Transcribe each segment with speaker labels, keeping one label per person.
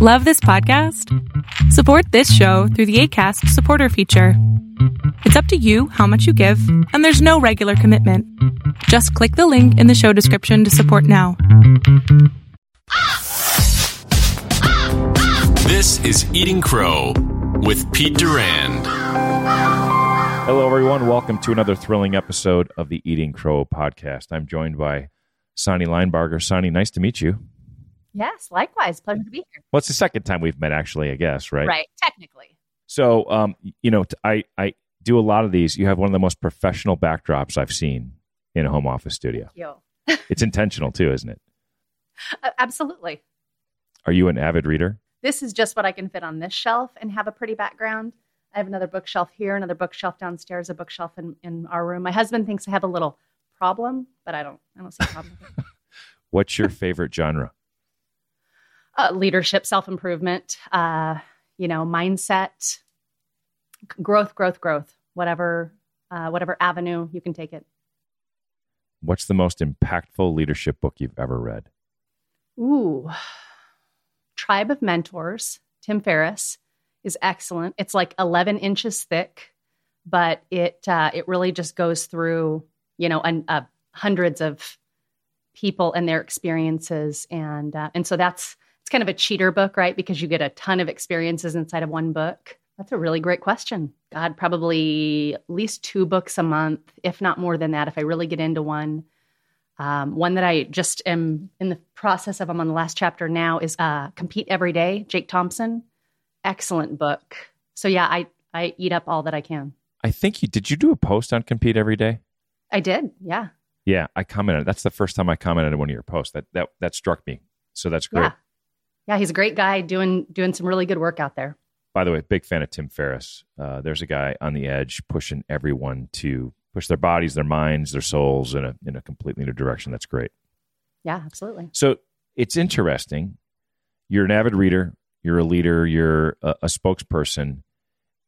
Speaker 1: Love this podcast? Support this show through the ACAST supporter feature. It's up to you how much you give, and there's no regular commitment. Just click the link in the show description to support now.
Speaker 2: This is Eating Crow with Pete Durand.
Speaker 3: Hello, everyone. Welcome to another thrilling episode of the Eating Crow podcast. I'm joined by Sonny Linebarger. Sonny, nice to meet you.
Speaker 4: Yes, likewise. Pleasure to be here.
Speaker 3: Well, it's the second time we've met, actually, I guess, right?
Speaker 4: Right, technically.
Speaker 3: So, um, you know, I, I do a lot of these. You have one of the most professional backdrops I've seen in a home office studio.
Speaker 4: You.
Speaker 3: It's intentional, too, isn't it?
Speaker 4: Uh, absolutely.
Speaker 3: Are you an avid reader?
Speaker 4: This is just what I can fit on this shelf and have a pretty background. I have another bookshelf here, another bookshelf downstairs, a bookshelf in, in our room. My husband thinks I have a little problem, but I don't. I don't see a problem. with it.
Speaker 3: What's your favorite genre?
Speaker 4: Uh, leadership, self improvement, uh, you know, mindset, growth, growth, growth. Whatever, uh, whatever avenue you can take it.
Speaker 3: What's the most impactful leadership book you've ever read?
Speaker 4: Ooh, Tribe of Mentors, Tim Ferriss is excellent. It's like 11 inches thick, but it uh, it really just goes through you know an, uh, hundreds of people and their experiences, and uh, and so that's it's kind of a cheater book, right? Because you get a ton of experiences inside of one book. That's a really great question. God, probably at least two books a month, if not more than that, if I really get into one. Um, one that I just am in the process of, I'm on the last chapter now, is uh, Compete Every Day, Jake Thompson. Excellent book. So, yeah, I, I eat up all that I can.
Speaker 3: I think you did. You do a post on Compete Every Day?
Speaker 4: I did, yeah.
Speaker 3: Yeah, I commented. That's the first time I commented on one of your posts. That that that struck me. So that's great.
Speaker 4: Yeah. Yeah, he's a great guy doing doing some really good work out there.
Speaker 3: By the way, big fan of Tim Ferriss. Uh, there's a guy on the edge pushing everyone to push their bodies, their minds, their souls in a in a completely new direction. That's great.
Speaker 4: Yeah, absolutely.
Speaker 3: So it's interesting. You're an avid reader. You're a leader. You're a, a spokesperson,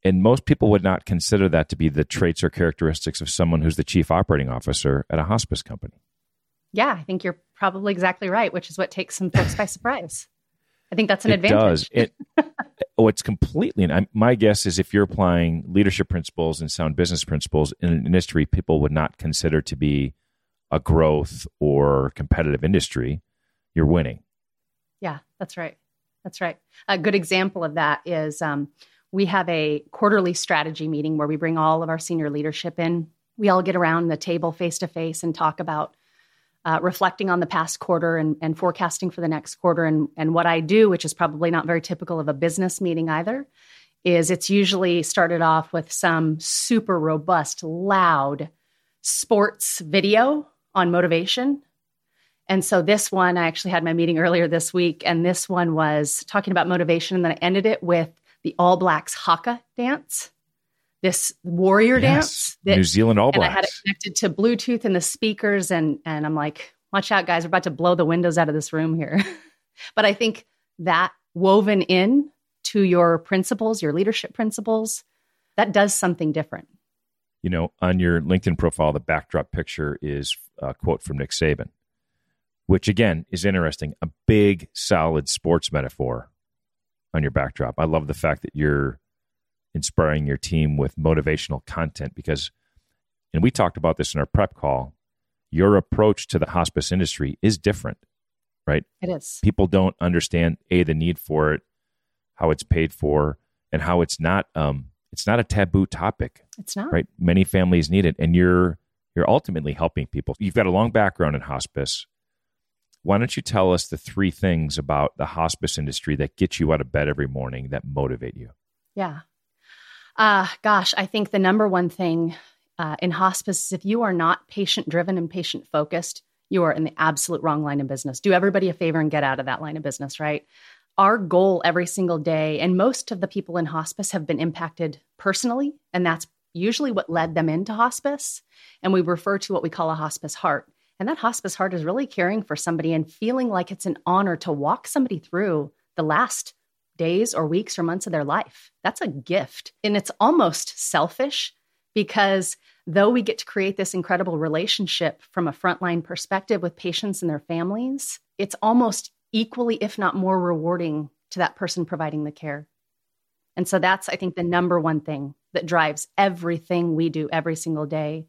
Speaker 3: and most people would not consider that to be the traits or characteristics of someone who's the chief operating officer at a hospice company.
Speaker 4: Yeah, I think you're probably exactly right, which is what takes some folks by surprise. I think that's an
Speaker 3: it
Speaker 4: advantage.
Speaker 3: does. It, oh, it's completely. And my guess is if you're applying leadership principles and sound business principles in an industry people would not consider to be a growth or competitive industry, you're winning.
Speaker 4: Yeah, that's right. That's right. A good example of that is um, we have a quarterly strategy meeting where we bring all of our senior leadership in. We all get around the table face to face and talk about uh, reflecting on the past quarter and, and forecasting for the next quarter. And, and what I do, which is probably not very typical of a business meeting either, is it's usually started off with some super robust, loud sports video on motivation. And so this one, I actually had my meeting earlier this week, and this one was talking about motivation. And then I ended it with the All Blacks haka dance, this warrior
Speaker 3: Yes.
Speaker 4: dance. that-
Speaker 3: New Zealand All
Speaker 4: and I had it connected to Bluetooth and the speakers, and and I'm like, watch out, guys, we're about to blow the windows out of this room here. but I think that woven in to your principles, your leadership principles, that does something different.
Speaker 3: You know, on your LinkedIn profile, the backdrop picture is a quote from Nick Saban, which again is interesting. A big, solid sports metaphor on your backdrop. I love the fact that you're inspiring your team with motivational content because, and we talked about this in our prep call, your approach to the hospice industry is different, right?
Speaker 4: It is.
Speaker 3: People don't understand a the need for it, how it's paid for, and how it's not um it's not a taboo topic
Speaker 4: It's not.
Speaker 3: right many families need it and you're you're ultimately helping people you've got a long background in hospice why don't you tell us the three things about the hospice industry that get you out of bed every morning that motivate you
Speaker 4: Yeah. Uh, gosh, I think the number one thing uh, in hospice is if you are not patient driven and patient focused, you are in the absolute wrong line of business. Do everybody a favor and get out of that line of business, right? Our goal every single day, and most of the people in hospice have been impacted personally, and that's usually what led them into hospice. And we refer to what we call a hospice heart. And that hospice heart is really caring for somebody and feeling like it's an honor to walk somebody through the last days or weeks or months of their life. That's a gift. And it's almost selfish because though we get to create this incredible relationship from a frontline perspective with patients and their families, it's almost equally, if not more rewarding to that person providing the care. And so that's, I think, the number one thing that drives everything we do every single day.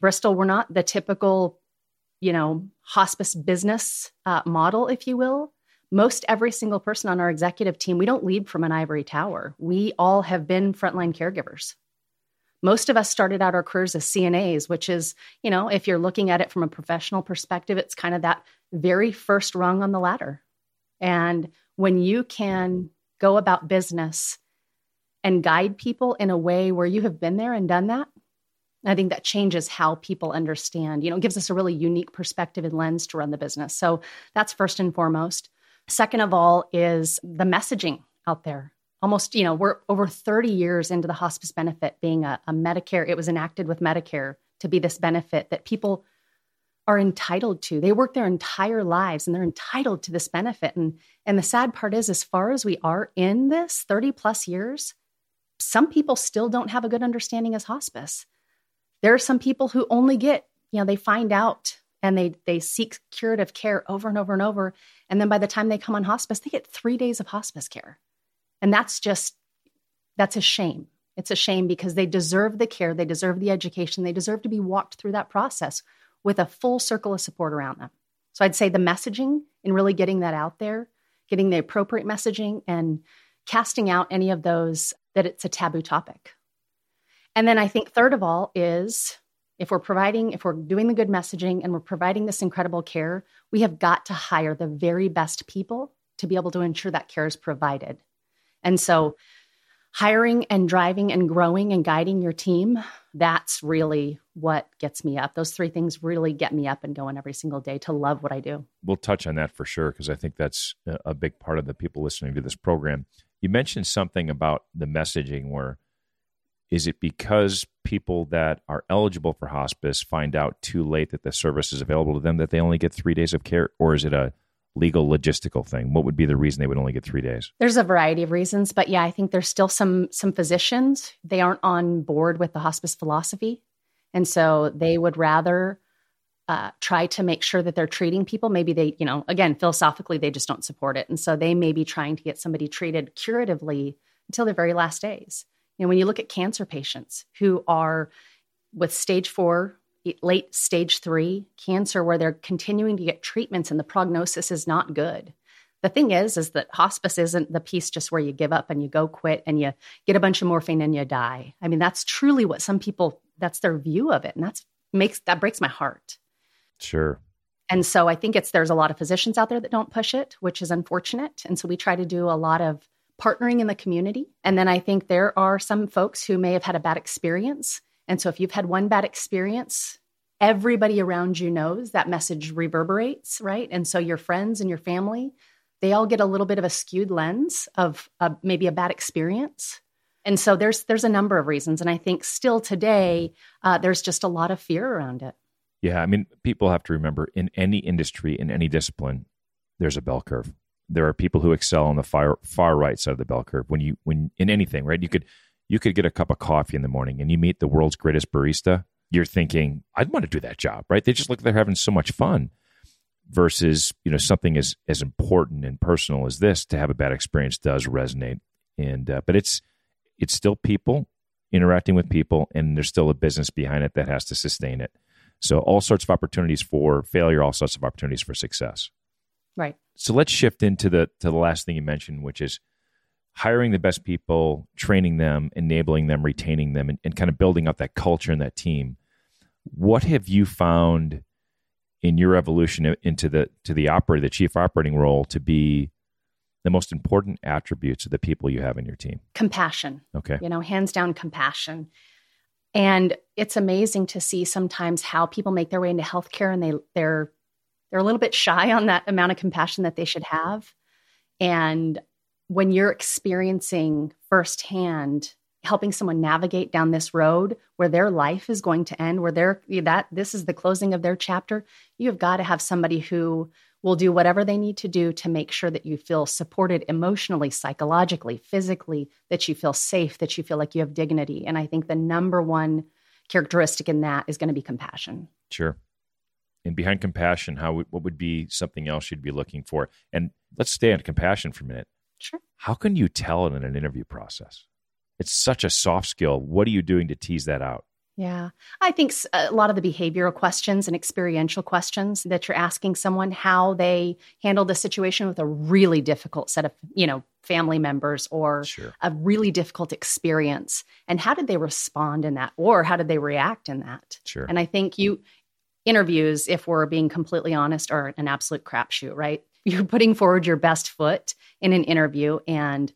Speaker 4: Bristol, we're not the typical, you know, hospice business uh, model, if you will. Most every single person on our executive team, we don't lead from an ivory tower. We all have been frontline caregivers. Most of us started out our careers as CNAs, which is, you know, if you're looking at it from a professional perspective, it's kind of that very first rung on the ladder. And when you can go about business and guide people in a way where you have been there and done that, I think that changes how people understand, you know, gives us a really unique perspective and lens to run the business. So that's first and foremost. Second of all is the messaging out there. Almost, you know, we're over 30 years into the hospice benefit being a, a Medicare, it was enacted with Medicare to be this benefit that people are entitled to. They work their entire lives and they're entitled to this benefit. And and the sad part is as far as we are in this 30 plus years, some people still don't have a good understanding as hospice. There are some people who only get, you know, they find out and they they seek curative care over and over and over and then by the time they come on hospice, they get 3 days of hospice care. And that's just that's a shame. It's a shame because they deserve the care, they deserve the education, they deserve to be walked through that process with a full circle of support around them. So I'd say the messaging and really getting that out there, getting the appropriate messaging and casting out any of those that it's a taboo topic. And then I think third of all is if we're providing, if we're doing the good messaging and we're providing this incredible care, we have got to hire the very best people to be able to ensure that care is provided. And so hiring and driving and growing and guiding your team, that's really what gets me up. Those three things really get me up and going every single day to love what I do.
Speaker 3: We'll touch on that for sure because I think that's a big part of the people listening to this program. You mentioned something about the messaging where is it because people that are eligible for hospice find out too late that the service is available to them that they only get three days of care, or is it a legal logistical thing? What would be the reason they would only get three days?
Speaker 4: There's a variety of reasons, but yeah, I think there's still some some physicians they aren't on board with the hospice philosophy, and so they would rather uh, try to make sure that they're treating people. Maybe they, you know, again, philosophically they just don't support it, and so they may be trying to get somebody treated curatively until their very last days. You know, when you look at cancer patients who are with stage four late stage three cancer where they're continuing to get treatments and the prognosis is not good. The thing is, is that hospice isn't the piece just where you give up and you go quit and you get a bunch of morphine and you die. I mean, that's truly what some people, that's their view of it. And that's makes, that breaks my heart.
Speaker 3: Sure.
Speaker 4: And so I think it's, there's a lot of physicians out there that don't push it, which is unfortunate. And so we try to do a lot of partnering in the community. And then I think there are some folks who may have had a bad experience and so if you've had one bad experience, everybody around you knows that message reverberates, right? And so your friends and your family, they all get a little bit of a skewed lens of maybe a bad experience. And so there's there's a number of reasons, and I think still today uh, there's just a lot of fear around it.
Speaker 3: Yeah, I mean, people have to remember in any industry, in any discipline, there's a bell curve. There are people who excel on the far far right side of the bell curve. When you when in anything, right? You could you could get a cup of coffee in the morning and you meet the world's greatest barista, you're thinking, I'd want to do that job, right? They just look like they're having so much fun versus, you know, something as, as important and personal as this to have a bad experience does resonate. And, uh, but it's, it's still people interacting with people and there's still a business behind it that has to sustain it. So all sorts of opportunities for failure, all sorts of opportunities for success.
Speaker 4: Right.
Speaker 3: So let's shift into the, to the last thing you mentioned, which is hiring the best people, training them, enabling them, retaining them, and, and kind of building up that culture and that team. What have you found in your evolution into the to the operator, the chief operating role, to be the most important attributes of the people you have in your team?
Speaker 4: Compassion.
Speaker 3: Okay.
Speaker 4: You know, hands down compassion. And it's amazing to see sometimes how people make their way into healthcare and they they're they're a little bit shy on that amount of compassion that they should have. And when you're experiencing firsthand helping someone navigate down this road where their life is going to end where they're that this is the closing of their chapter you've got to have somebody who will do whatever they need to do to make sure that you feel supported emotionally psychologically physically that you feel safe that you feel like you have dignity. And i think the number one characteristic in that is going to be compassion.
Speaker 3: Sure and behind compassion how what would be something else you'd be looking for and let's stay on compassion for a minute
Speaker 4: Sure.
Speaker 3: How can you tell it in an interview process? It's such a soft skill. What are you doing to tease that out?
Speaker 4: Yeah. I think a lot of the behavioral questions and experiential questions that you're asking someone how they handled the situation with a really difficult set of, you know, family members or
Speaker 3: Sure.
Speaker 4: a really difficult experience and how did they respond in that or how did they react in that?
Speaker 3: Sure.
Speaker 4: And I think you interviews, if we're being completely honest, are an absolute crapshoot, right? You're putting forward your best foot in an interview, and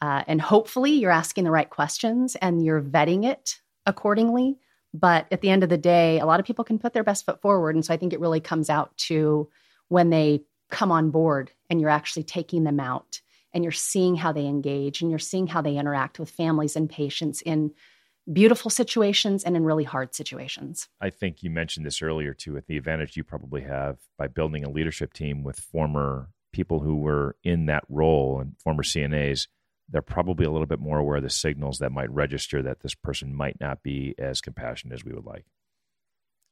Speaker 4: uh, and hopefully you're asking the right questions and you're vetting it accordingly. But at the end of the day, a lot of people can put their best foot forward, and so I think it really comes out to when they come on board and you're actually taking them out and you're seeing how they engage and you're seeing how they interact with families and patients in beautiful situations and in really hard situations.
Speaker 3: I think you mentioned this earlier too, with the advantage you probably have by building a leadership team with former people who were in that role and former CNAs. They're probably a little bit more aware of the signals that might register that this person might not be as compassionate as we would like.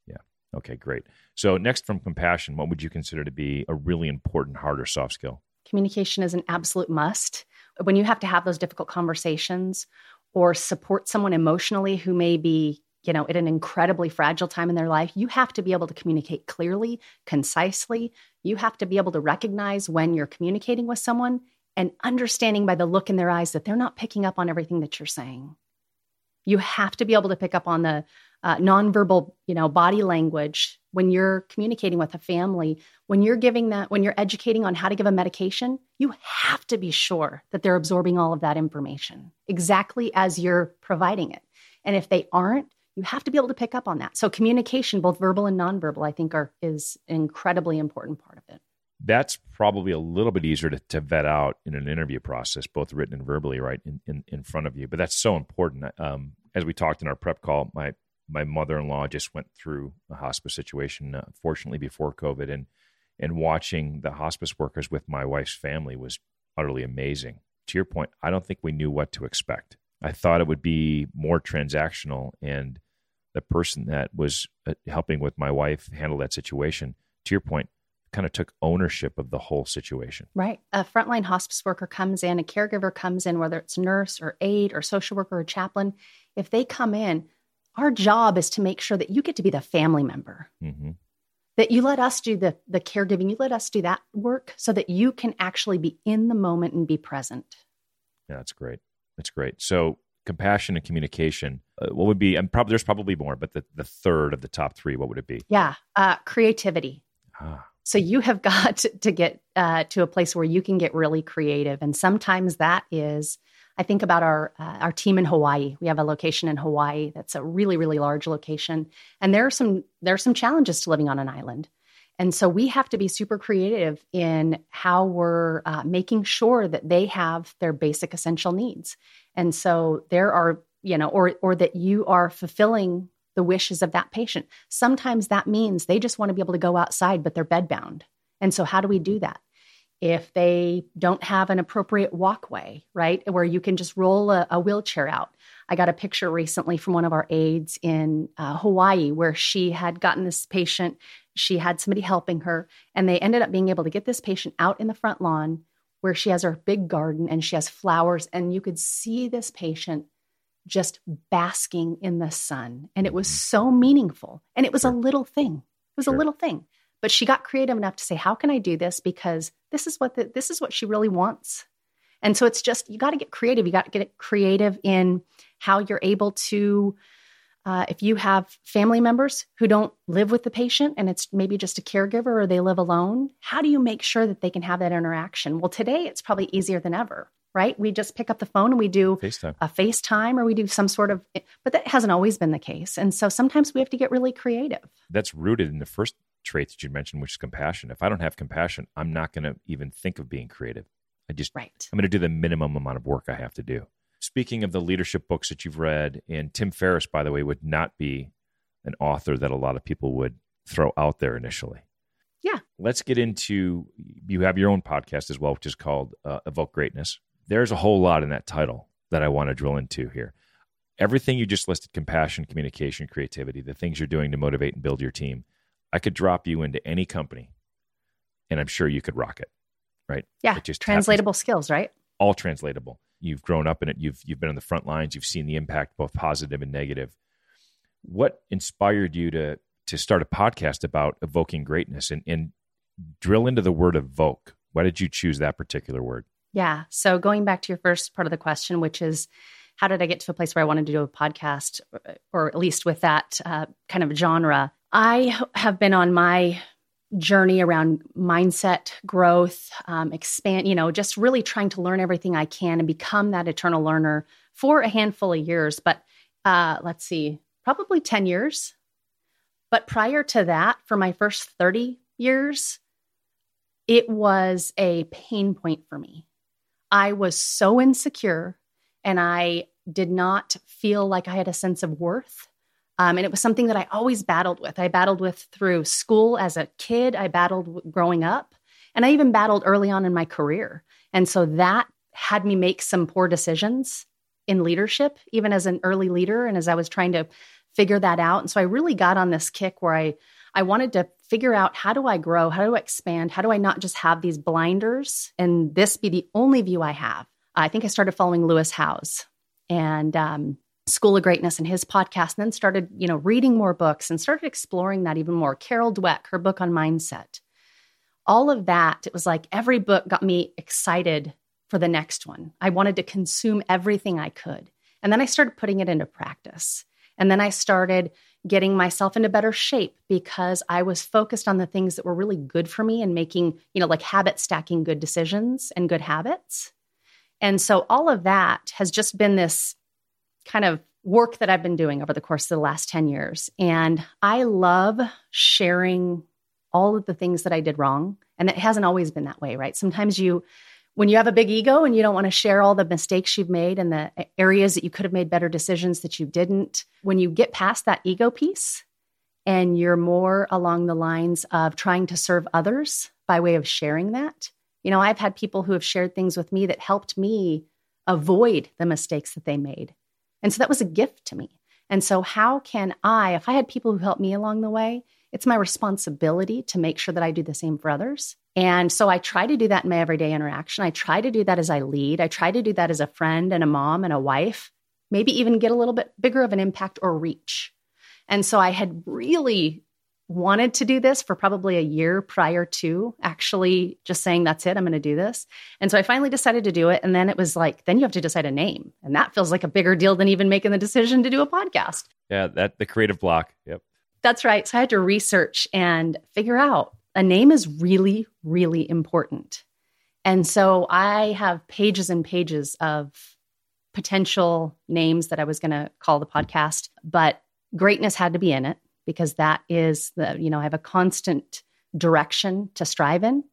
Speaker 3: Yeah. Okay, great. So, next from compassion, what would you consider to be a really important hard or soft skill?
Speaker 4: Communication is an absolute must. When you have to have those difficult conversations or support someone emotionally who may be, you know, at an incredibly fragile time in their life, you have to be able to communicate clearly, concisely. You have to be able to recognize when you're communicating with someone and understanding by the look in their eyes that they're not picking up on everything that you're saying. You have to be able to pick up on the uh, nonverbal, you know, body language when you're communicating with a family. When you're giving that, when you're educating on how to give a medication, you have to be sure that they're absorbing all of that information exactly as you're providing it. And if they aren't, you have to be able to pick up on that. So communication, both verbal and nonverbal, I think are is an incredibly important part of it.
Speaker 3: That's probably a little bit easier to, to vet out in an interview process, both written and verbally, right in, in, in front of you. But that's so important. Um, as we talked in our prep call, my my mother in law just went through a hospice situation, uh, fortunately before COVID, and and watching the hospice workers with my wife's family was utterly amazing. To your point, I don't think we knew what to expect. I thought it would be more transactional, and the person that was uh, helping with my wife handle that situation, to your point, kind of took ownership of the whole situation.
Speaker 4: Right. A frontline hospice worker comes in, a caregiver comes in, whether it's nurse or aide or social worker or chaplain. If they come in, our job is to make sure that you get to be the family member.
Speaker 3: Mm-hmm.
Speaker 4: That you let us do the the caregiving, you let us do that work so that you can actually be in the moment and be present.
Speaker 3: Yeah, that's great. That's great. So compassion and communication. Uh, what would be? And probably there's probably more, but the the third of the top three, what would it be?
Speaker 4: Yeah, uh, creativity.
Speaker 3: Ah,
Speaker 4: So you have got to get uh, to a place where you can get really creative, and sometimes that is. I think about our uh, our team in Hawaii. We have a location in Hawaii that's a really really large location, and there are some there are some challenges to living on an island, and so we have to be super creative in how we're uh, making sure that they have their basic essential needs, and so there are you know or or that you are fulfilling the wishes of that patient. Sometimes that means they just want to be able to go outside, but they're bedbound. And so, how do we do that? If they don't have an appropriate walkway, right, where you can just roll a, a wheelchair out. I got a picture recently from one of our aides in uh, Hawaii where she had gotten this patient, she had somebody helping her, and they ended up being able to get this patient out in the front lawn where she has her big garden and she has flowers. And you could see this patient just basking in the sun. And it was so meaningful. And it was a little thing. It was
Speaker 3: Sure.
Speaker 4: a little thing. But she got creative enough to say, how can I do this? Because this is what the, this is what she really wants. And so it's just you got to get creative. You got to get creative in how you're able to uh, if you have family members who don't live with the patient and it's maybe just a caregiver or they live alone, how do you make sure that they can have that interaction? Well, today it's probably easier than ever, right? We just pick up the phone and we do
Speaker 3: FaceTime.
Speaker 4: a FaceTime or we do some sort of, but that hasn't always been the case. And so sometimes we have to get really creative.
Speaker 3: That's rooted in the first trait that you mentioned, which is compassion. If I don't have compassion, I'm not going to even think of being creative. I just
Speaker 4: Right.
Speaker 3: I'm going to do the minimum amount of work I have to do. Speaking of the leadership books that you've read, and Tim Ferriss, by the way, would not be an author that a lot of people would throw out there initially.
Speaker 4: Yeah.
Speaker 3: Let's get into you have your own podcast as well, which is called uh, Evoke Greatness. There's a whole lot in that title that I want to drill into here. Everything you just listed compassion, communication, creativity, the things you're doing to motivate and build your team. I could drop you into any company and I'm sure you could rock it, right?
Speaker 4: Yeah.
Speaker 3: It just
Speaker 4: Translatable skills, right?
Speaker 3: all translatable. You've grown up in it. You've you've been on the front lines. You've seen the impact, both positive and negative. What inspired you to to start a podcast about evoking greatness and, and drill into the word evoke? Why did you choose that particular word?
Speaker 4: Yeah. So going back to your first part of the question, which is how did I get to a place where I wanted to do a podcast, or at least with that uh, kind of genre? I have been on my journey around mindset growth, um, expand, you know, just really trying to learn everything I can and become that eternal learner for a handful of years. But uh, let's see, probably 10 years. But prior to that, for my first 30 years, it was a pain point for me. I was so insecure and I did not feel like I had a sense of worth. Um, and it was something that I always battled with. I battled with through school as a kid, I battled growing up, and I even battled early on in my career. And so that had me make some poor decisions in leadership, even as an early leader, and as I was trying to figure that out. And so I really got on this kick where I I wanted to figure out how do I grow? How do I expand? How do I not just have these blinders and this be the only view I have? I think I started following Lewis Howes and um, School of Greatness and his podcast, and then started, you know, reading more books and started exploring that even more. Carol Dweck, her book on mindset. All of that, it was like every book got me excited for the next one. I wanted to consume everything I could. And then I started putting it into practice. And then I started getting myself into better shape because I was focused on the things that were really good for me and making, you know, like habit stacking good decisions and good habits. And so all of that has just been this kind of work that I've been doing over the course of the last 10 years. And I love sharing all of the things that I did wrong. And it hasn't always been that way, right? Sometimes you, when you have a big ego and you don't want to share all the mistakes you've made and the areas that you could have made better decisions that you didn't, when you get past that ego piece and you're more along the lines of trying to serve others by way of sharing that, you know, I've had people who have shared things with me that helped me avoid the mistakes that they made. And so that was a gift to me. And so, how can I, if I had people who helped me along the way, it's my responsibility to make sure that I do the same for others. And so I try to do that in my everyday interaction. I try to do that as I lead. I try to do that as a friend and a mom and a wife, maybe even get a little bit bigger of an impact or reach. And so I had really wanted to do this for probably a year prior to actually just saying, that's it, I'm going to do this. And so I finally decided to do it. And then it was like, then you have to decide a name. And that feels like a bigger deal than even making the decision to do a podcast.
Speaker 3: Yeah, that the creative block. Yep.
Speaker 4: That's right. So I had to research and figure out a name is really, really important. And so I have pages and pages of potential names that I was going to call the podcast, but greatness had to be in it because that is the, you know, I have a constant direction to strive in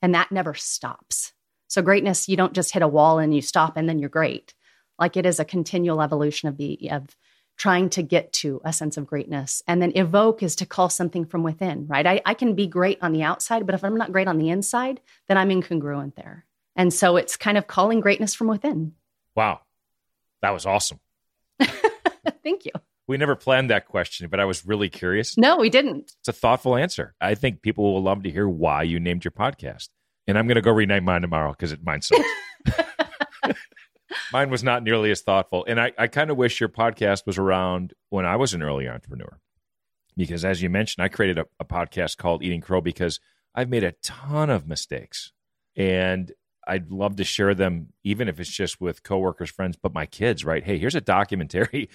Speaker 4: and that never stops. So greatness, you don't just hit a wall and you stop and then you're great. Like it is a continual evolution of the of trying to get to a sense of greatness. And then evoke is to call something from within, right? I, I can be great on the outside, but if I'm not great on the inside, then I'm incongruent there. And so it's kind of calling greatness from within.
Speaker 3: Wow. That was awesome.
Speaker 4: Thank you.
Speaker 3: We never planned that question, but I was really curious.
Speaker 4: No, we didn't.
Speaker 3: It's a thoughtful answer. I think people will love to hear why you named your podcast. And I'm going to go rename mine tomorrow because it mine sucks. Mine was not nearly as thoughtful. And I, I kind of wish your podcast was around when I was an early entrepreneur. Because as you mentioned, I created a, a podcast called Eating Crow because I've made a ton of mistakes. And I'd love to share them, even if it's just with coworkers, friends, but my kids, right? Hey, here's a documentary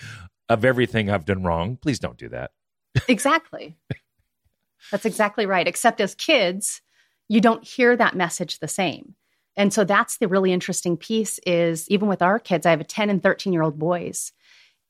Speaker 3: of everything I've done wrong. Please don't do that.
Speaker 4: Exactly. That's exactly right. Except as kids, you don't hear that message the same. And so that's the really interesting piece is even with our kids, I have a 10 and 13 year old boys.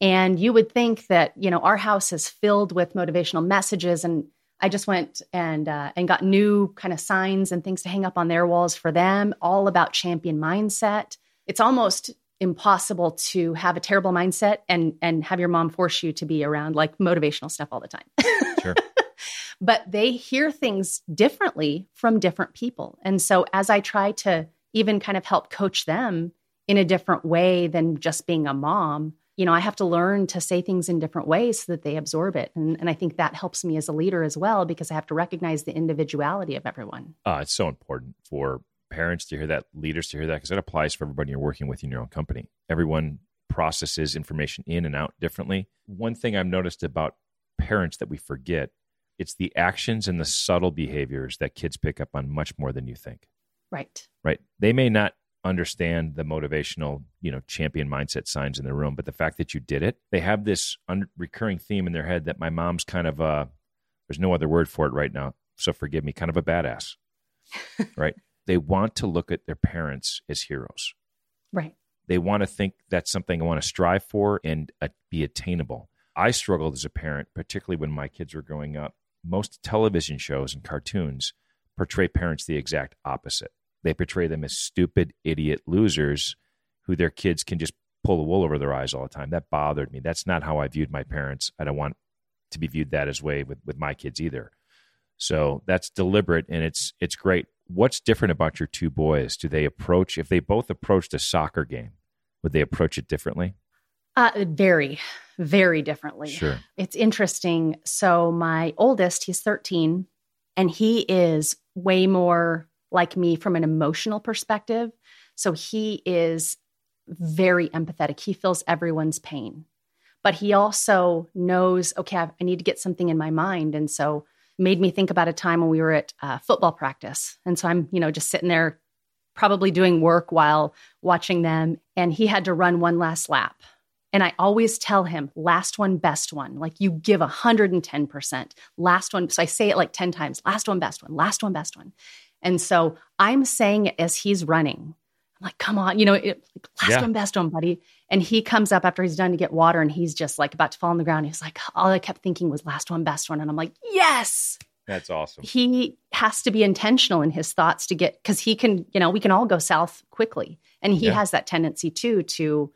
Speaker 4: And you would think that, you know, our house is filled with motivational messages. And I just went and uh, and got new kind of signs and things to hang up on their walls for them, all about champion mindset. It's almost impossible to have a terrible mindset and and have your mom force you to be around like motivational stuff all the time.
Speaker 3: Sure.
Speaker 4: but they hear things differently from different people. And so as I try to even kind of help coach them in a different way than just being a mom you know i have to learn to say things in different ways so that they absorb it and, and i think that helps me as a leader as well because i have to recognize the individuality of everyone
Speaker 3: uh, it's so important for parents to hear that, leaders to hear that, because that applies for everybody you're working with in your own company. Everyone processes information in and out differently. One thing I've noticed about parents that we forget it's the actions and the subtle behaviors that kids pick up on much more than you think.
Speaker 4: Right.
Speaker 3: Right. They may not understand the motivational, you know, champion mindset signs in the room, but the fact that you did it, they have this un- recurring theme in their head that my mom's kind of a there's no other word for it right now, so forgive me, kind of a badass. right? They want to look at their parents as heroes.
Speaker 4: Right.
Speaker 3: They want to think that's something I want to strive for and uh, be attainable. I struggled as a parent, particularly when my kids were growing up. Most television shows and cartoons portray parents the exact opposite. They portray them as stupid, idiot losers who their kids can just pull the wool over their eyes all the time. That bothered me. That's not how I viewed my parents. I don't want to be viewed that as way with, with my kids either. So that's deliberate and it's it's great. What's different about your two boys? Do they approach if they both approached a soccer game, would they approach it differently?
Speaker 4: Uh, very, very differently.
Speaker 3: Sure.
Speaker 4: It's interesting. So my oldest, he's 13, and he is way more like me from an emotional perspective. So he is very empathetic. He feels everyone's pain, but he also knows, okay, I need to get something in my mind. And so made me think about a time when we were at uh, football practice. And so I'm, you know, just sitting there probably doing work while watching them. And he had to run one last lap. And I always tell him, last one, best one. Like you give 110%. Last one. So I say it like 10 times last one, best one, last one, best one. And so I'm saying it as he's running. I'm like, come on, you know, it, last yeah. one, best one, buddy. And he comes up after he's done to get water and he's just like about to fall on the ground. He's like, all I kept thinking was last one, best one. And I'm like, yes.
Speaker 3: That's awesome.
Speaker 4: He has to be intentional in his thoughts to get, because he can, you know, we can all go south quickly. And he yeah. has that tendency too to,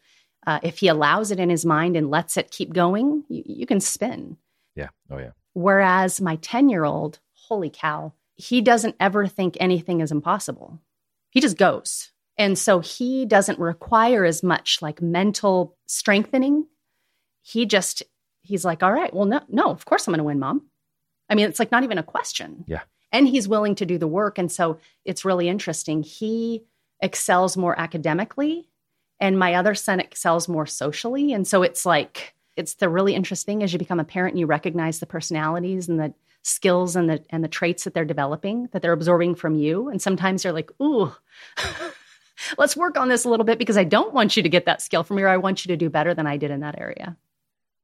Speaker 4: uh, if he allows it in his mind and lets it keep going, you, you can spin.
Speaker 3: Yeah. Oh, yeah.
Speaker 4: Whereas my 10 year old, holy cow, he doesn't ever think anything is impossible. He just goes. And so he doesn't require as much like mental strengthening. He just, he's like, all right, well, no, no, of course I'm going to win, mom. I mean, it's like not even a question.
Speaker 3: Yeah.
Speaker 4: And he's willing to do the work. And so it's really interesting. He excels more academically, and my other son excels more socially. And so it's like, it's the really interesting as you become a parent and you recognize the personalities and the skills and the and the traits that they're developing that they're absorbing from you and sometimes they're like ooh let's work on this a little bit because i don't want you to get that skill from me or i want you to do better than i did in that area.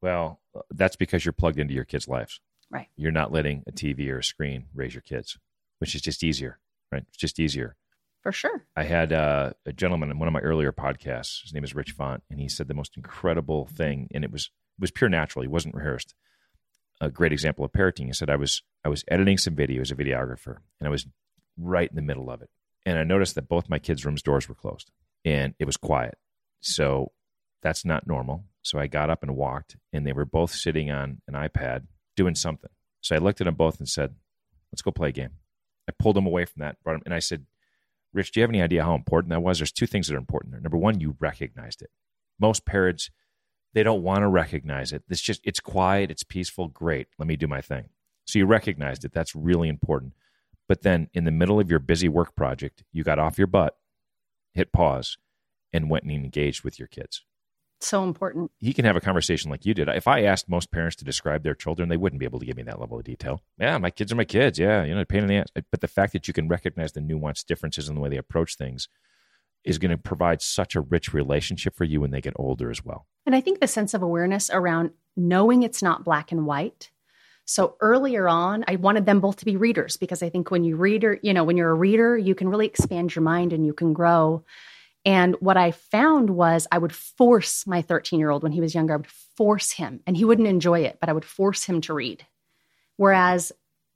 Speaker 3: Well that's because you're plugged into your kids lives.
Speaker 4: Right.
Speaker 3: You're not letting a tv or a screen raise your kids which is just easier right? It's just easier.
Speaker 4: For sure.
Speaker 3: I had uh, a gentleman in one of my earlier podcasts his name is rich font and he said the most incredible thing and it was it was pure natural. He wasn't rehearsed. A great example of parenting. He said I was I was editing some video as a videographer, and I was right in the middle of it, and I noticed that both my kids' rooms doors were closed, and it was quiet. So that's not normal. So I got up and walked, and they were both sitting on an iPad doing something. So I looked at them both and said, "Let's go play a game." I pulled them away from that, brought them, and I said, "Rich, do you have any idea how important that was?" There's two things that are important there. Number one, you recognized it. Most parents they don't want to recognize it. It's just, it's quiet, it's peaceful. Great. Let me do my thing. So you recognized it. That's really important. But then in the middle of your busy work project, you got off your butt, hit pause, and went and engaged with your kids.
Speaker 4: So important.
Speaker 3: He can have a conversation like you did. If I asked most parents to describe their children, they wouldn't be able to give me that level of detail. Yeah, my kids are my kids. Yeah, you know, pain in the ass. But the fact that you can recognize the nuanced differences in the way they approach things is going to provide such a rich relationship for you when they get older as well.
Speaker 4: And I think the sense of awareness around knowing it's not black and white. So earlier on, I wanted them both to be readers because I think when you reader, you know, when you're a reader, you can really expand your mind and you can grow. And what I found was I would force my 13 year old when he was younger, I would force him, and he wouldn't enjoy it, but I would force him to read. Whereas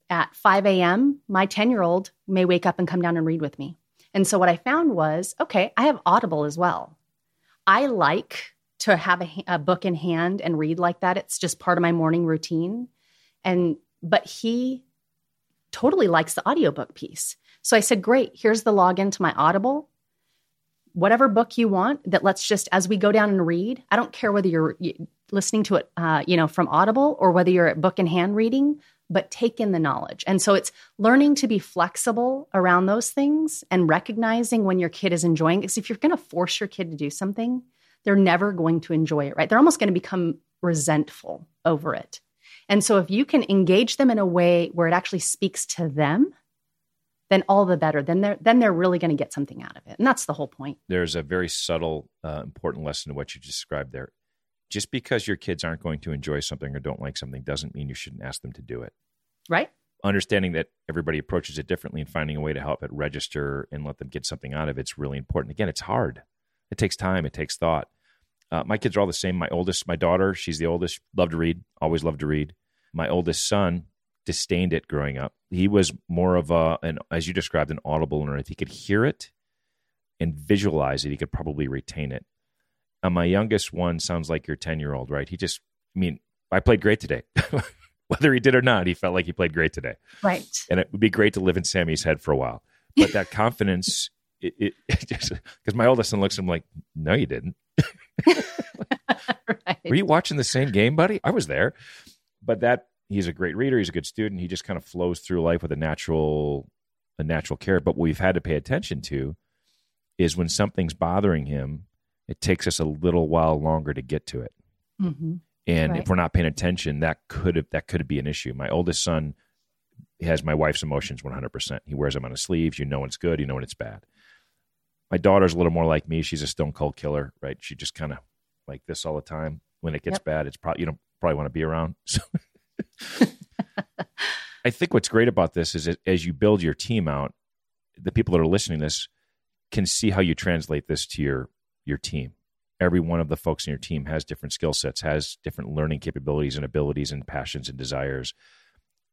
Speaker 4: at 5 a.m., my 10 year old may wake up and come down and read with me. And so what I found was okay, I have Audible as well. I like to have a, a, book in hand and read like that. It's just part of my morning routine. And but he totally likes the audiobook piece. So I said, "Great, here's the login to my Audible. Whatever book you want that let's just as we go down and read. I don't care whether you're listening to it uh, you know from Audible or whether you're at book in hand reading, but take in the knowledge. And so it's learning to be flexible around those things and recognizing when your kid is enjoying. Because if you're going to force your kid to do something, they're never going to enjoy it, right? They're almost going to become resentful over it. And so if you can engage them in a way where it actually speaks to them, then all the better. Then they're then they're really going to get something out of it, and that's the whole point.
Speaker 3: There's a very subtle, uh, important lesson to what you described there. Just because your kids aren't going to enjoy something or don't like something doesn't mean you shouldn't ask them to do it.
Speaker 4: Right.
Speaker 3: Understanding that everybody approaches it differently and finding a way to help it register and let them get something out of it's really important. Again, it's hard. It takes time. It takes thought. Uh, my kids are all the same. My oldest, my daughter, she's the oldest, loved to read, always loved to read. My oldest son, disdained it growing up. He was more of a, an, as you described, an audible learner. If he could hear it and visualize it, he could probably retain it. And my youngest one sounds like your 10 year old, right? He just, I mean, I played great today. Whether he did or not, he felt like he played great today.
Speaker 4: Right.
Speaker 3: And it would be great to live in Sammy's head for a while. But that confidence, it, it, it just, because my oldest son looks at him like, no, you didn't. right. Were you watching the same game, buddy? I was there. But that he's a great reader. He's a good student. He just kind of flows through life with a natural, a natural care. But what we've had to pay attention to is when something's bothering him, it takes us a little while longer to get to it. Mm-hmm. And right. if we're not paying attention, that could have, that could be an issue. My oldest son has my wife's emotions 100%. He wears them on his sleeves. You know when it's good, you know when it's bad. My daughter's a little more like me. She's a stone cold killer, right? She just kind of like this all the time. When it gets yep. bad, it's probably you don't probably want to be around. So I think what's great about this is as you build your team out, the people that are listening to this can see how you translate this to your your team. Every one of the folks in your team has different skill sets, has different learning capabilities and abilities and passions and desires.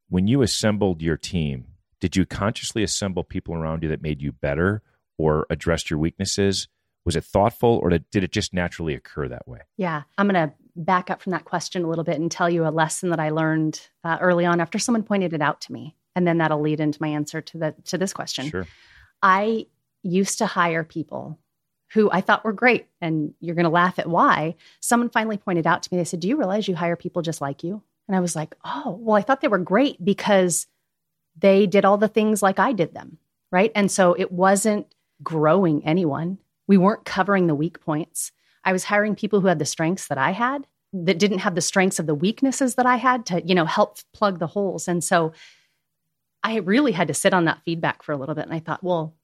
Speaker 3: When you assembled your team, did you consciously assemble people around you that made you better or addressed your weaknesses? Was it thoughtful or did it just naturally occur that way?
Speaker 4: Yeah, I'm going to back up from that question a little bit and tell you a lesson that I learned uh, early on after someone pointed it out to me, and then that'll lead into my answer to the to this question.
Speaker 3: Sure.
Speaker 4: I used to hire people who I thought were great, and you're going to laugh at why. Someone finally pointed out to me. They said, "Do you realize you hire people just like you?" And I was like, "Oh, well, I thought they were great because they did all the things like I did them, right?" And so it wasn't growing anyone. We weren't covering the weak points. I was hiring people who had the strengths that I had that didn't have the strengths of the weaknesses that I had to, you know, help plug the holes. And so I really had to sit on that feedback for a little bit. And I thought, well,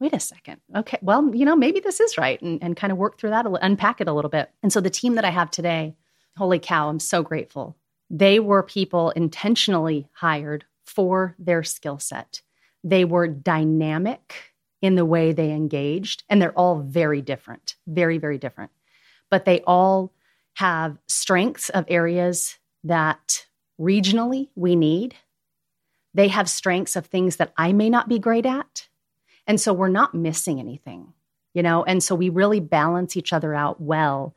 Speaker 4: wait a second. Okay, well, you know, maybe this is right and, and kind of work through that, unpack it a little bit. And so the team that I have today, holy cow, I'm so grateful. They were people intentionally hired for their skill set. They were dynamic in the way they engaged, and they're all very different, very, very different but they all have strengths of areas that regionally we need. They have strengths of things that I may not be great at. And so we're not missing anything, you know? And so we really balance each other out well.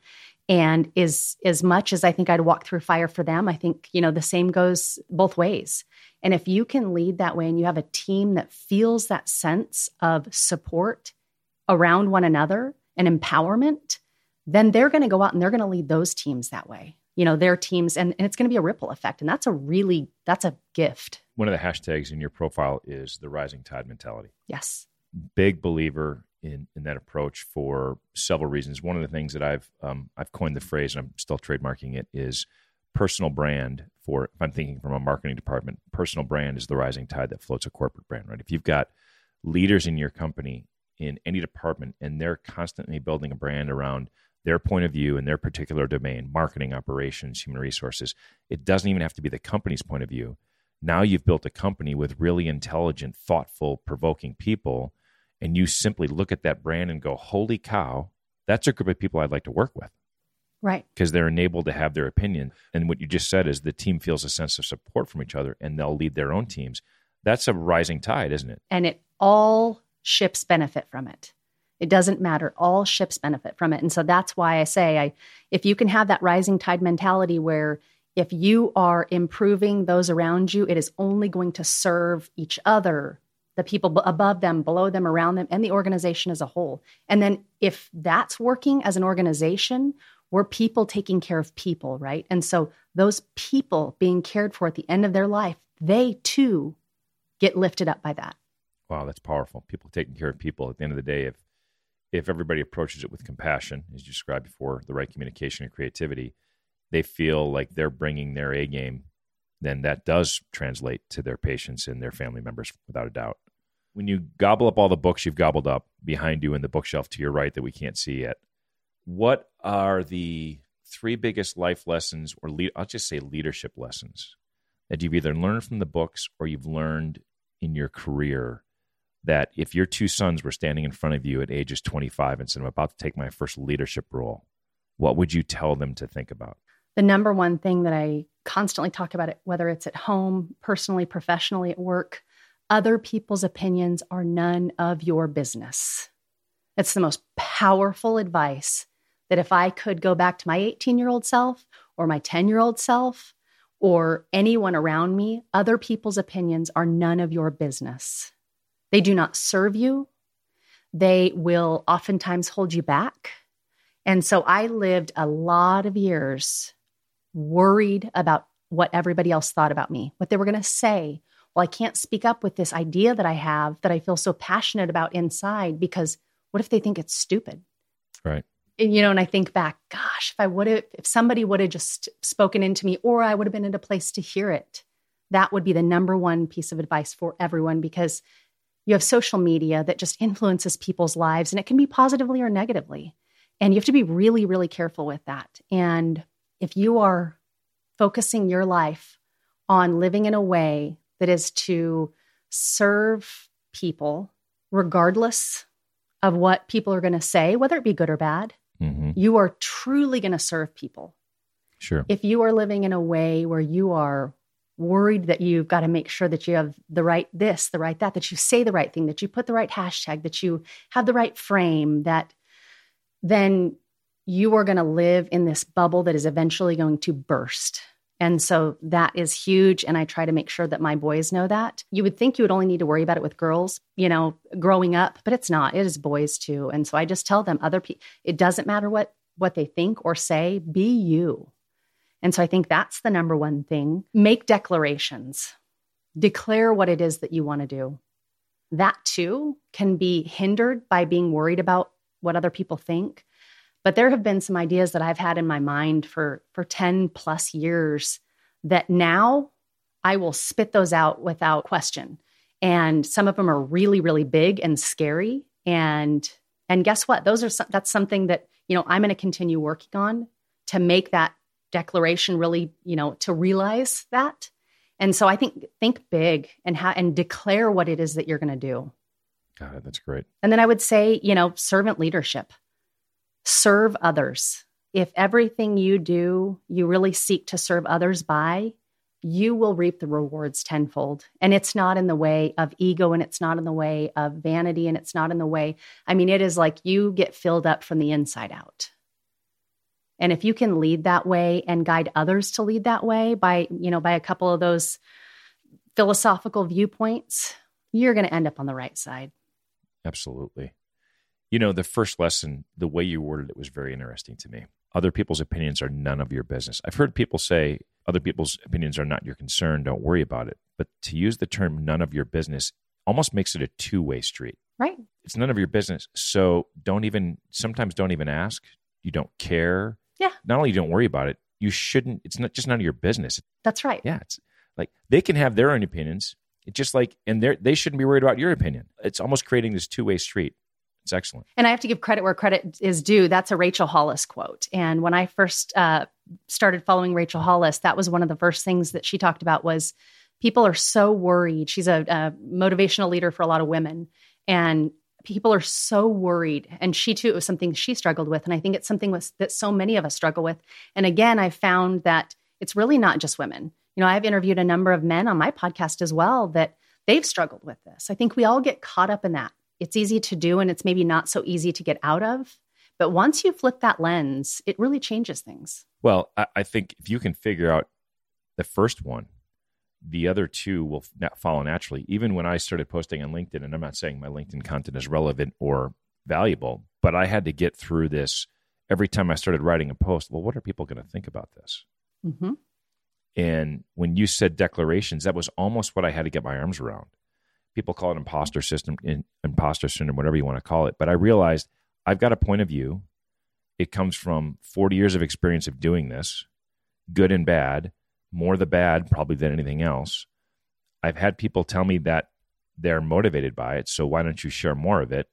Speaker 4: And is as much as I think I'd walk through fire for them, I think, you know, the same goes both ways. And if you can lead that way and you have a team that feels that sense of support around one another and empowerment, then they're going to go out and they're going to lead those teams that way. You know their teams and, and it's going to be a ripple effect and that's a really that's a gift.
Speaker 3: One of the hashtags in your profile is the rising tide mentality.
Speaker 4: Yes.
Speaker 3: Big believer in in that approach for several reasons. One of the things that i've um, i've coined the phrase and i'm still trademarking it is personal brand for if i'm thinking from a marketing department personal brand is the rising tide that floats a corporate brand right? If you've got leaders in your company in any department and they're constantly building a brand around their point of view in their particular domain marketing, operations, human resources. It doesn't even have to be the company's point of view. Now you've built a company with really intelligent, thoughtful, provoking people, and you simply look at that brand and go, Holy cow, that's a group of people I'd like to work with.
Speaker 4: Right.
Speaker 3: Because they're enabled to have their opinion. And what you just said is the team feels a sense of support from each other and they'll lead their own teams. That's a rising tide, isn't it?
Speaker 4: And it all ships benefit from it. It doesn't matter. All ships benefit from it. And so that's why I say I if you can have that rising tide mentality where if you are improving those around you, it is only going to serve each other, the people above them, below them, around them, and the organization as a whole. And then if that's working as an organization, we're people taking care of people, right? And so those people being cared for at the end of their life, they too get lifted up by that.
Speaker 3: Wow, that's powerful. People taking care of people. At the end of the day, if if everybody approaches it with compassion, as you described before, the right communication and creativity, they feel like they're bringing their A game, then that does translate to their patients and their family members without a doubt. When you gobble up all the books you've gobbled up behind you in the bookshelf to your right that we can't see yet, what are the three biggest life lessons, or I'll just say leadership lessons, that you've either learned from the books or you've learned in your career that if your two sons were standing in front of you at ages 25 and said, I'm about to take my first leadership role, what would you tell them to think about?
Speaker 4: The number one thing that I constantly talk about, it, whether it's at home, personally, professionally, at work, other people's opinions are none of your business. It's the most powerful advice that if I could go back to my 18 year old self or my 10 year old self or anyone around me, other people's opinions are none of your business. They do not serve you. They will oftentimes hold you back. And so I lived a lot of years worried about what everybody else thought about me, what they were going to say. Well, I can't speak up with this idea that I have that I feel so passionate about inside because what if they think it's stupid?
Speaker 3: Right.
Speaker 4: And, you know, and I think back, gosh, if I would have, if somebody would have just spoken into me or I would have been in a place to hear it, that would be the number one piece of advice for everyone because you have social media that just influences people's lives and it can be positively or negatively. And you have to be really, really careful with that. And if you are focusing your life on living in a way that is to serve people, regardless of what people are going to say, whether it be good or bad, mm-hmm. you are truly going to serve people.
Speaker 3: Sure.
Speaker 4: If you are living in a way where you are worried that you've got to make sure that you have the right this, the right that, that you say the right thing, that you put the right hashtag, that you have the right frame, that then you are going to live in this bubble that is eventually going to burst. And so that is huge. And I try to make sure that my boys know that. You would think you would only need to worry about it with girls, you know, growing up, but it's not. It is boys too. And so I just tell them other people, it doesn't matter what what they think or say, be you. And so I think that's the number one thing. Make declarations, declare what it is that you want to do. That too can be hindered by being worried about what other people think. But there have been some ideas that I've had in my mind for, for 10 plus years that now I will spit those out without question. And some of them are really, really big and scary. And and guess what? Those are some, that's something that you know I'm going to continue working on to make that declaration really, you know, to realize that. And so I think think big and ha- and declare what it is that you're going to do.
Speaker 3: God, that's great.
Speaker 4: And then I would say, you know, servant leadership. Serve others. If everything you do, you really seek to serve others by, you will reap the rewards tenfold. And it's not in the way of ego and it's not in the way of vanity and it's not in the way. I mean, it is like you get filled up from the inside out. And if you can lead that way and guide others to lead that way by, you know, by a couple of those philosophical viewpoints, you're going to end up on the right side.
Speaker 3: Absolutely. You know, the first lesson, the way you worded it was very interesting to me. Other people's opinions are none of your business. I've heard people say other people's opinions are not your concern, don't worry about it. But to use the term none of your business almost makes it a two way street.
Speaker 4: Right.
Speaker 3: It's none of your business. So don't even, sometimes don't even ask. You don't care.
Speaker 4: Yeah.
Speaker 3: Not only don't worry about it, you shouldn't. It's not just none of your business.
Speaker 4: That's right.
Speaker 3: Yeah. It's like they can have their own opinions. It's just like, and they they shouldn't be worried about your opinion. It's almost creating this two way street. It's excellent.
Speaker 4: And I have to give credit where credit is due. That's a Rachel Hollis quote. And when I first uh, started following Rachel Hollis, that was one of the first things that she talked about was people are so worried. She's a, a motivational leader for a lot of women, and people are so worried and she too it was something she struggled with and i think it's something was, that so many of us struggle with. And again i found that it's really not just women. You know i've interviewed a number of men on my podcast as well that they've struggled with this. I think we all get caught up in that. It's easy to do and it's maybe not so easy to get out of. But once you flip that lens it really changes things.
Speaker 3: Well i, I think if you can figure out the first one the other two will follow naturally. Even when I started posting on LinkedIn, and I'm not saying my LinkedIn content is relevant or valuable, but I had to get through this every time I started writing a post. Well, what are people going to think about this? Mm-hmm. And when you said declarations, that was almost what I had to get my arms around. People call it imposter system, imposter syndrome, whatever you want to call it. But I realized I've got a point of view. It comes from 40 years of experience of doing this, good and bad, more the bad probably than anything else. I've had people tell me that they're motivated by it. So why don't you share more of it?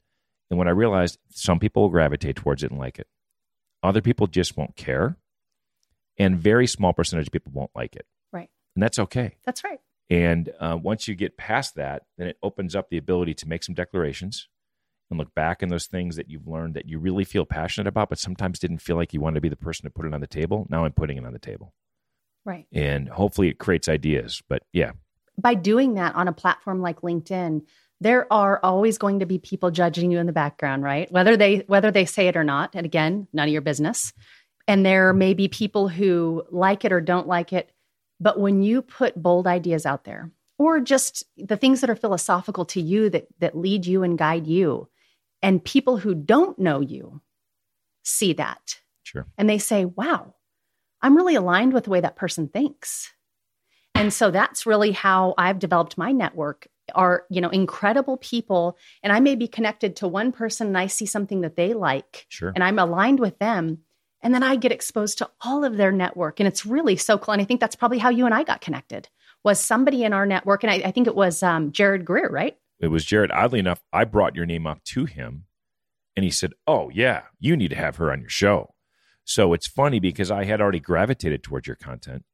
Speaker 3: And when I realized some people will gravitate towards it and like it, other people just won't care. And very small percentage of people won't like it.
Speaker 4: Right.
Speaker 3: And that's okay.
Speaker 4: That's right.
Speaker 3: And uh, once you get past that, then it opens up the ability to make some declarations and look back in those things that you've learned that you really feel passionate about, but sometimes didn't feel like you wanted to be the person to put it on the table. Now I'm putting it on the table.
Speaker 4: Right.
Speaker 3: And hopefully it creates ideas. But yeah.
Speaker 4: By doing that on a platform like LinkedIn, there are always going to be people judging you in the background, right? Whether they whether they say it or not, and again, none of your business. And there may be people who like it or don't like it, but when you put bold ideas out there, or just the things that are philosophical to you that that lead you and guide you, and people who don't know you see that.
Speaker 3: Sure.
Speaker 4: And they say, "Wow, I'm really aligned with the way that person thinks." And so that's really how I've developed my network are, you know, incredible people and I may be connected to one person and I see something that they like
Speaker 3: sure.
Speaker 4: and I'm aligned with them and then I get exposed to all of their network and it's really so cool and I think that's probably how you and I got connected was somebody in our network and I, I think it was um, Jared Greer, right?
Speaker 3: It was Jared. Oddly enough, I brought your name up to him and he said, "Oh, yeah, you need to have her on your show." So it's funny because I had already gravitated towards your content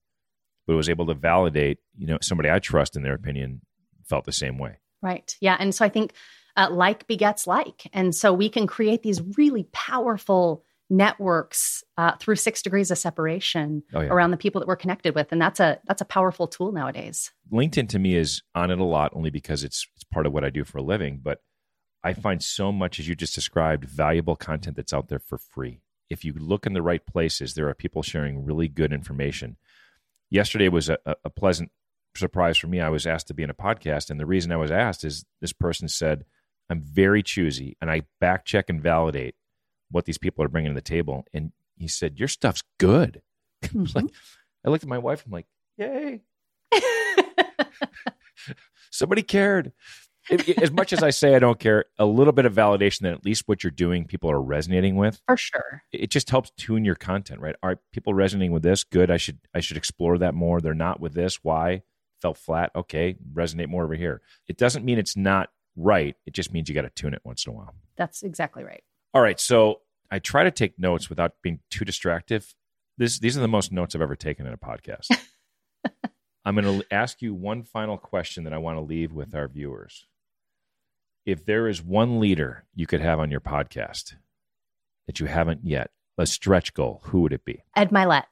Speaker 3: but was able to validate, you know, somebody I trust in their opinion felt the same way.
Speaker 4: Right. Yeah. And so I think uh, like begets like. And so we can create these really powerful networks uh, through six degrees of separation oh, yeah. around the people that we're connected with and that's a that's a powerful tool nowadays
Speaker 3: linkedin to me is on it a lot only because it's it's part of what i do for a living but i find so much as you just described valuable content that's out there for free if you look in the right places there are people sharing really good information yesterday was a, a pleasant surprise for me. I was asked to be in a podcast, and the reason I was asked is this person said, "I'm very choosy, and I back check and validate what these people are bringing to the table." And he said, "Your stuff's good." Mm-hmm. like, I looked at my wife. I'm like, "Yay!" Somebody cared as much as I say I don't care, a little bit of validation that at least what you're doing, people are resonating with.
Speaker 4: For sure,
Speaker 3: it just helps tune your content, right? Are people resonating with this? Good. I should I should explore that more. They're not with this. Why? Felt flat. Okay, resonate more over here. It doesn't mean it's not right. It just means you got to tune it once in a while.
Speaker 4: That's exactly right.
Speaker 3: All right. So I try to take notes without being too distractive. This these are the most notes I've ever taken in a podcast. I'm going to ask you one final question that I want to leave with our viewers if there is one leader you could have on your podcast that you haven't yet, a stretch goal, who would it be?
Speaker 4: Ed Mylett.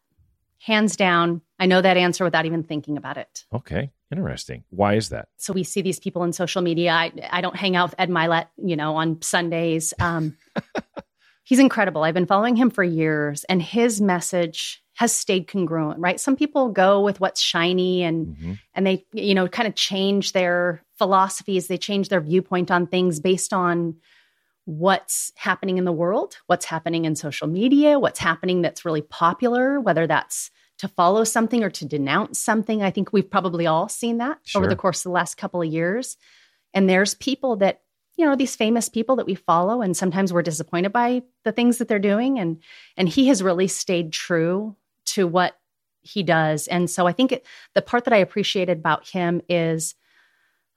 Speaker 4: Hands down. I know that answer without even thinking about it.
Speaker 3: Okay. Interesting. Why is that?
Speaker 4: So we see these people in social media. I, I don't hang out with Ed Mylett, you know, on Sundays. Um, he's incredible. I've been following him for years, and his message has stayed congruent, right? Some people go with what's shiny and mm-hmm. and they you know kind of change their philosophies, they change their viewpoint on things based on what's happening in the world, what's happening in social media, what's happening that's really popular, whether that's to follow something or to denounce something. I think we've probably all seen that sure. over the course of the last couple of years. And there's people that you know these famous people that we follow and sometimes we're disappointed by the things that they're doing and and he has really stayed true to what he does. And so I think it, the part that I appreciated about him is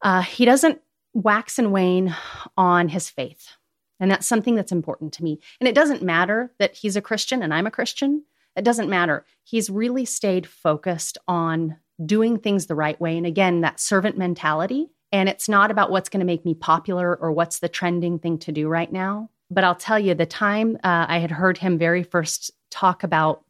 Speaker 4: uh, he doesn't wax and wane on his faith. And that's something that's important to me. And it doesn't matter that he's a Christian and I'm a Christian. It doesn't matter. He's really stayed focused on doing things the right way. And again, that servant mentality. And it's not about what's going to make me popular or what's the trending thing to do right now. But I'll tell you, the time uh, I had heard him very first talk about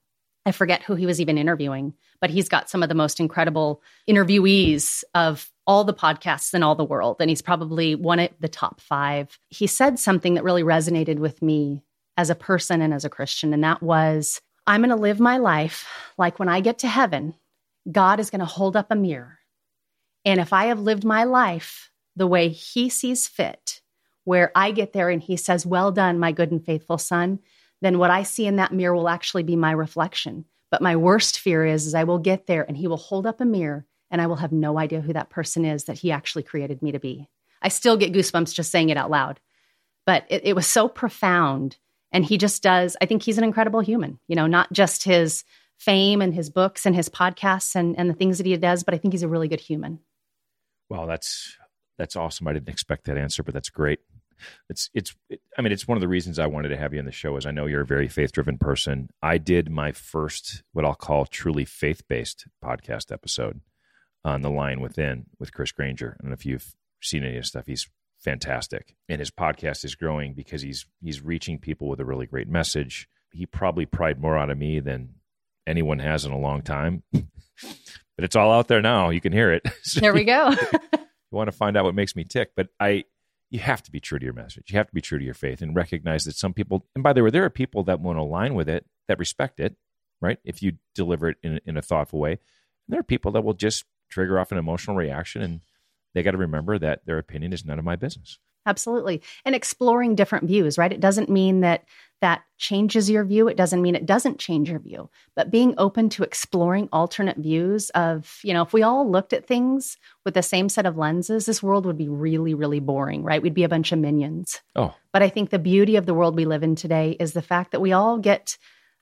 Speaker 4: I forget who he was even interviewing, but he's got some of the most incredible interviewees of all the podcasts in all the world. And he's probably one of the top five. He said something that really resonated with me as a person and as a Christian. And that was, I'm going to live my life like when I get to heaven, God is going to hold up a mirror. And if I have lived my life the way he sees fit, where I get there and he says, Well done, my good and faithful son, then what I see in that mirror will actually be my reflection. But my worst fear is, is I will get there and he will hold up a mirror and I will have no idea who that person is that he actually created me to be. I still get goosebumps just saying it out loud. But it, it was so profound. And he just does, I think he's an incredible human, you know, not just his fame and his books and his podcasts and, and the things that he does, but I think he's a really good human.
Speaker 3: Well, that's that's awesome. I didn't expect that answer, but that's great. It's it's it, I mean, it's one of the reasons I wanted to have you on the show is I know you're a very faith-driven person. I did my first what I'll call truly faith-based podcast episode on the line Within with Chris Granger. I don't know if you've seen any of his stuff. He's fantastic. And his podcast is growing because he's he's reaching people with a really great message. He probably pried more out of me than anyone has in a long time. but it's all out there now. You can hear it.
Speaker 4: So there we go.
Speaker 3: you want to find out what makes me tick, but I you have to be true to your message. You have to be true to your faith and recognize that some people and by the way, there are people that won't align with it that respect it, right? If you deliver it in, in a thoughtful way. And there are people that will just trigger off an emotional reaction and they got to remember that their opinion is none of my business.
Speaker 4: Absolutely. And exploring different views, right? It doesn't mean that that changes your view. It doesn't mean it doesn't change your view. But being open to exploring alternate views of, you know, if we all looked at things with the same set of lenses, this world would be really, really boring, right? We'd be a bunch of minions.
Speaker 3: Oh.
Speaker 4: But I think the beauty of the world we live in today is the fact that we all get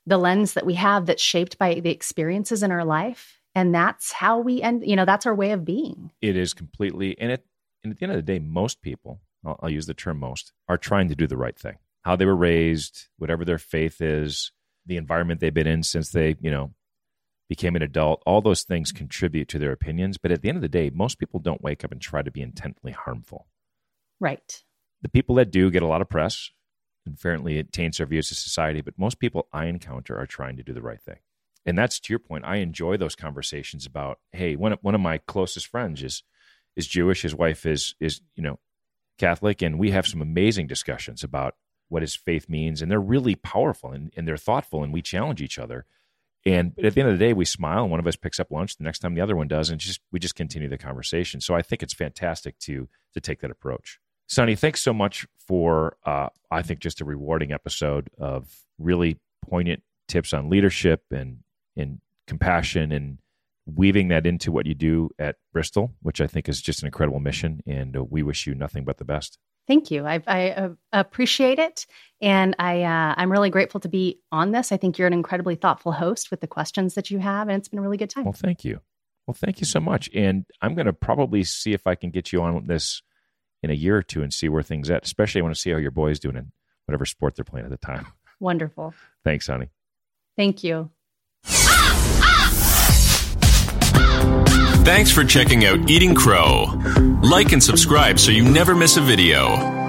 Speaker 4: the lens that we have that's shaped by the experiences in our life. And that's how we end, you know, that's our way of being.
Speaker 3: It is completely, and it, and at the end of the day, most people, I'll, I'll use the term most, are trying to do the right thing. How they were raised, whatever their faith is, the environment they've been in since they, you know, became an adult, all those things contribute to their opinions. But at the end of the day, most people don't wake up and try to be intently harmful.
Speaker 4: Right.
Speaker 3: The people that do get a lot of press. Inherently, it taints our views of society. But most people I encounter are trying to do the right thing. And that's to your point. I enjoy those conversations about, hey, one of, one of my closest friends is is Jewish. His wife is is you know Catholic, and we have some amazing discussions about what his faith means, and they're really powerful and, and they're thoughtful, and we challenge each other. And at the end of the day, we smile, and one of us picks up lunch the next time the other one does, and just we just continue the conversation. So I think it's fantastic to to take that approach. Sonny, thanks so much for uh, I think just a rewarding episode of really poignant tips on leadership and and compassion and weaving that into what you do at Bristol, which I think is just an incredible mission. And uh, we wish you nothing but the best.
Speaker 4: Thank you. I, I uh, appreciate it, and I uh, I'm really grateful to be on this. I think you're an incredibly thoughtful host with the questions that you have, and it's been a really good time.
Speaker 3: Well, thank you. Well, thank you so much. And I'm going to probably see if I can get you on this in a year or two and see where things at. Especially, I want to see how your boys doing in whatever sport they're playing at the time.
Speaker 4: Wonderful.
Speaker 3: Thanks, honey.
Speaker 4: Thank you.
Speaker 2: Thanks for checking out Eating Crow. Like and subscribe so you never miss a video.